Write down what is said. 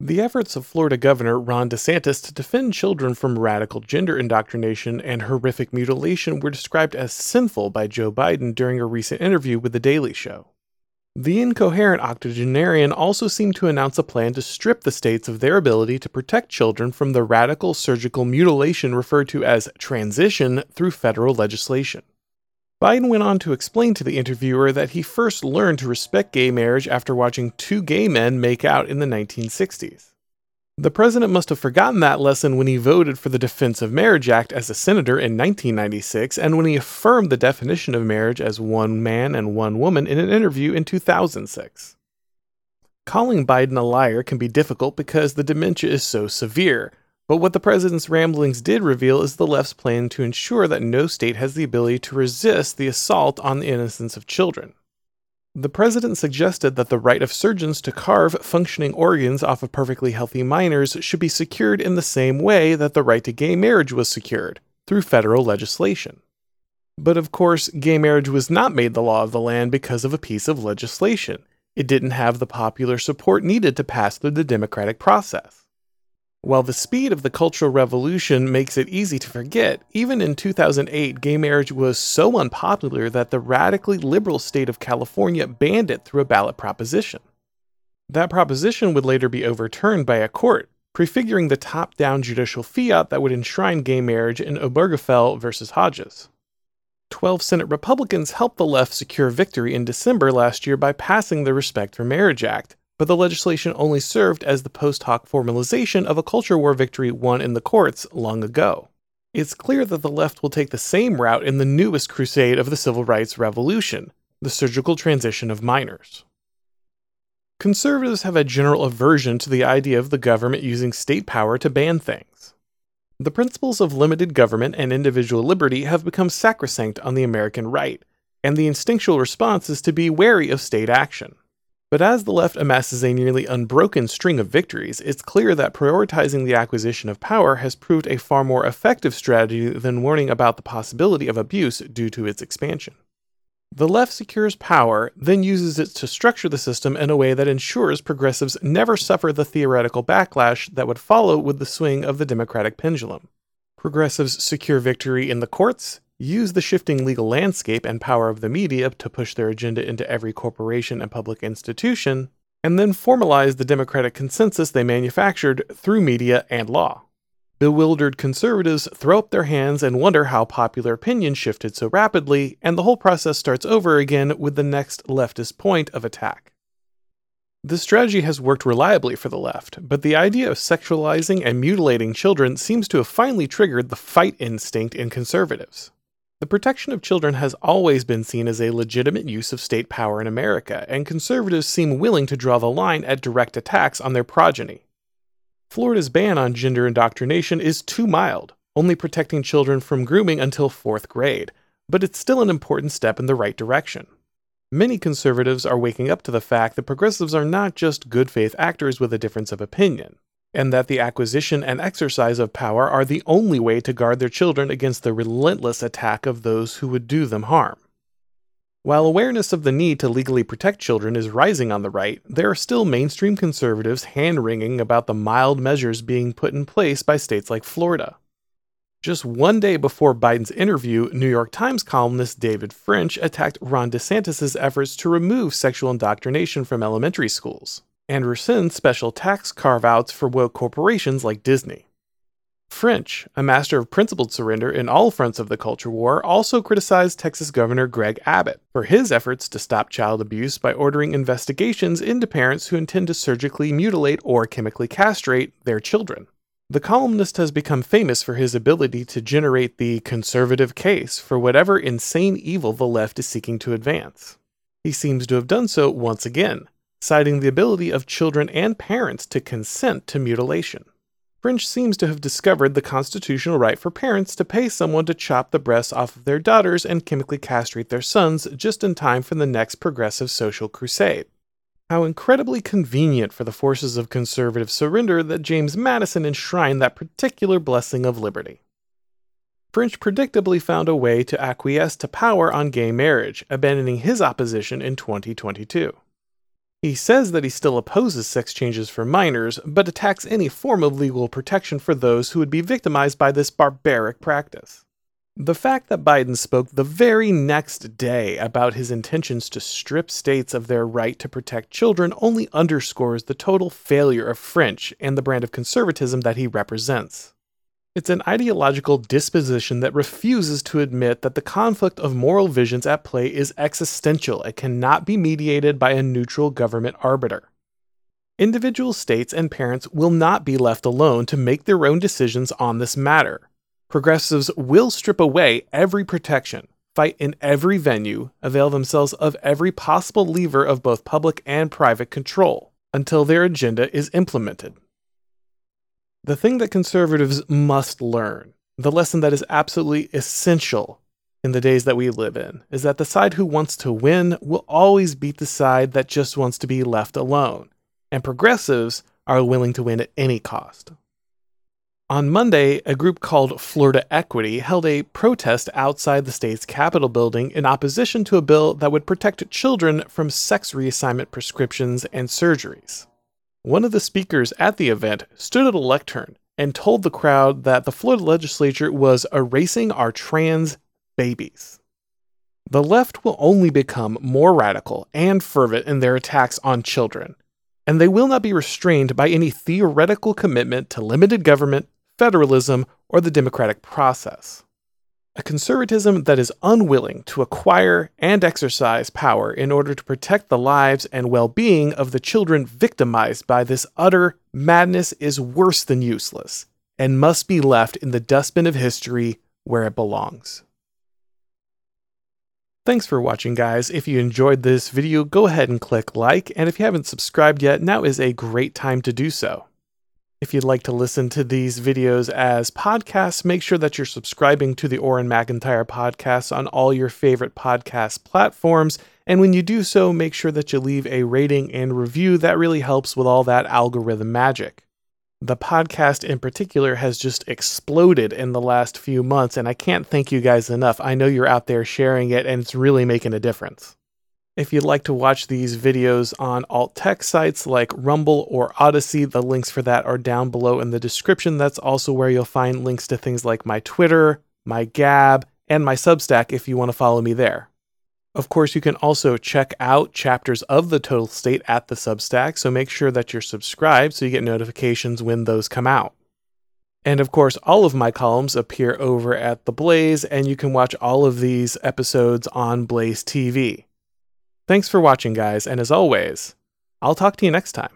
The efforts of Florida Governor Ron DeSantis to defend children from radical gender indoctrination and horrific mutilation were described as sinful by Joe Biden during a recent interview with The Daily Show. The incoherent octogenarian also seemed to announce a plan to strip the states of their ability to protect children from the radical surgical mutilation referred to as transition through federal legislation. Biden went on to explain to the interviewer that he first learned to respect gay marriage after watching two gay men make out in the 1960s. The president must have forgotten that lesson when he voted for the Defense of Marriage Act as a senator in 1996 and when he affirmed the definition of marriage as one man and one woman in an interview in 2006. Calling Biden a liar can be difficult because the dementia is so severe, but what the president's ramblings did reveal is the left's plan to ensure that no state has the ability to resist the assault on the innocence of children. The president suggested that the right of surgeons to carve functioning organs off of perfectly healthy minors should be secured in the same way that the right to gay marriage was secured, through federal legislation. But of course, gay marriage was not made the law of the land because of a piece of legislation. It didn't have the popular support needed to pass through the democratic process. While the speed of the Cultural Revolution makes it easy to forget, even in 2008, gay marriage was so unpopular that the radically liberal state of California banned it through a ballot proposition. That proposition would later be overturned by a court, prefiguring the top down judicial fiat that would enshrine gay marriage in Obergefell versus Hodges. Twelve Senate Republicans helped the left secure victory in December last year by passing the Respect for Marriage Act, but the legislation only served as the post hoc formalization of a culture war victory won in the courts long ago. It's clear that the left will take the same route in the newest crusade of the civil rights revolution the surgical transition of minors. Conservatives have a general aversion to the idea of the government using state power to ban things. The principles of limited government and individual liberty have become sacrosanct on the American right, and the instinctual response is to be wary of state action. But as the left amasses a nearly unbroken string of victories, it's clear that prioritizing the acquisition of power has proved a far more effective strategy than warning about the possibility of abuse due to its expansion. The left secures power, then uses it to structure the system in a way that ensures progressives never suffer the theoretical backlash that would follow with the swing of the Democratic pendulum. Progressives secure victory in the courts, use the shifting legal landscape and power of the media to push their agenda into every corporation and public institution, and then formalize the democratic consensus they manufactured through media and law. Bewildered conservatives throw up their hands and wonder how popular opinion shifted so rapidly, and the whole process starts over again with the next leftist point of attack. This strategy has worked reliably for the left, but the idea of sexualizing and mutilating children seems to have finally triggered the fight instinct in conservatives. The protection of children has always been seen as a legitimate use of state power in America, and conservatives seem willing to draw the line at direct attacks on their progeny. Florida's ban on gender indoctrination is too mild, only protecting children from grooming until fourth grade, but it's still an important step in the right direction. Many conservatives are waking up to the fact that progressives are not just good faith actors with a difference of opinion and that the acquisition and exercise of power are the only way to guard their children against the relentless attack of those who would do them harm. While awareness of the need to legally protect children is rising on the right, there are still mainstream conservatives hand wringing about the mild measures being put in place by states like Florida. Just one day before Biden's interview, New York Times columnist David French attacked Ron DeSantis' efforts to remove sexual indoctrination from elementary schools and rescind special tax carve outs for woke corporations like Disney. French, a master of principled surrender in all fronts of the culture war, also criticized Texas Governor Greg Abbott for his efforts to stop child abuse by ordering investigations into parents who intend to surgically mutilate or chemically castrate their children. The columnist has become famous for his ability to generate the conservative case for whatever insane evil the left is seeking to advance. He seems to have done so once again, citing the ability of children and parents to consent to mutilation. French seems to have discovered the constitutional right for parents to pay someone to chop the breasts off of their daughters and chemically castrate their sons just in time for the next progressive social crusade. How incredibly convenient for the forces of conservative surrender that James Madison enshrined that particular blessing of liberty. French predictably found a way to acquiesce to power on gay marriage, abandoning his opposition in 2022. He says that he still opposes sex changes for minors, but attacks any form of legal protection for those who would be victimized by this barbaric practice. The fact that Biden spoke the very next day about his intentions to strip states of their right to protect children only underscores the total failure of French and the brand of conservatism that he represents. It's an ideological disposition that refuses to admit that the conflict of moral visions at play is existential and cannot be mediated by a neutral government arbiter. Individual states and parents will not be left alone to make their own decisions on this matter. Progressives will strip away every protection, fight in every venue, avail themselves of every possible lever of both public and private control until their agenda is implemented. The thing that conservatives must learn, the lesson that is absolutely essential in the days that we live in, is that the side who wants to win will always beat the side that just wants to be left alone. And progressives are willing to win at any cost. On Monday, a group called Florida Equity held a protest outside the state's Capitol building in opposition to a bill that would protect children from sex reassignment prescriptions and surgeries. One of the speakers at the event stood at a lectern and told the crowd that the Florida legislature was erasing our trans babies. The left will only become more radical and fervent in their attacks on children, and they will not be restrained by any theoretical commitment to limited government, federalism, or the democratic process a conservatism that is unwilling to acquire and exercise power in order to protect the lives and well being of the children victimized by this utter madness is worse than useless and must be left in the dustbin of history where it belongs. Thanks for watching, guys. If you enjoyed this video, go ahead and click like, and if you haven't subscribed yet, now is a great time to do so. If you'd like to listen to these videos as podcasts, make sure that you're subscribing to the Auron MacIntyre podcast on all your favorite podcast platforms. And when you do so, make sure that you leave a rating and review. That really helps with all that algorithm magic. The podcast in particular has just exploded in the last few months, and I can't thank you guys enough. I know you're out there sharing it, and it's really making a difference. If you'd like to watch these videos on alt tech sites like Rumble or Odysee, the links for that are down below in the description. That's also where you'll find links to things like my Twitter, my Gab, and my Substack if you want to follow me there. Of course, you can also check out chapters of the Total State at the Substack, so make sure that you're subscribed so you get notifications when those come out. And of course, all of my columns appear over at The Blaze, and you can watch all of these episodes on Blaze TV. Thanks for watching, guys, and as always, I'll talk to you next time.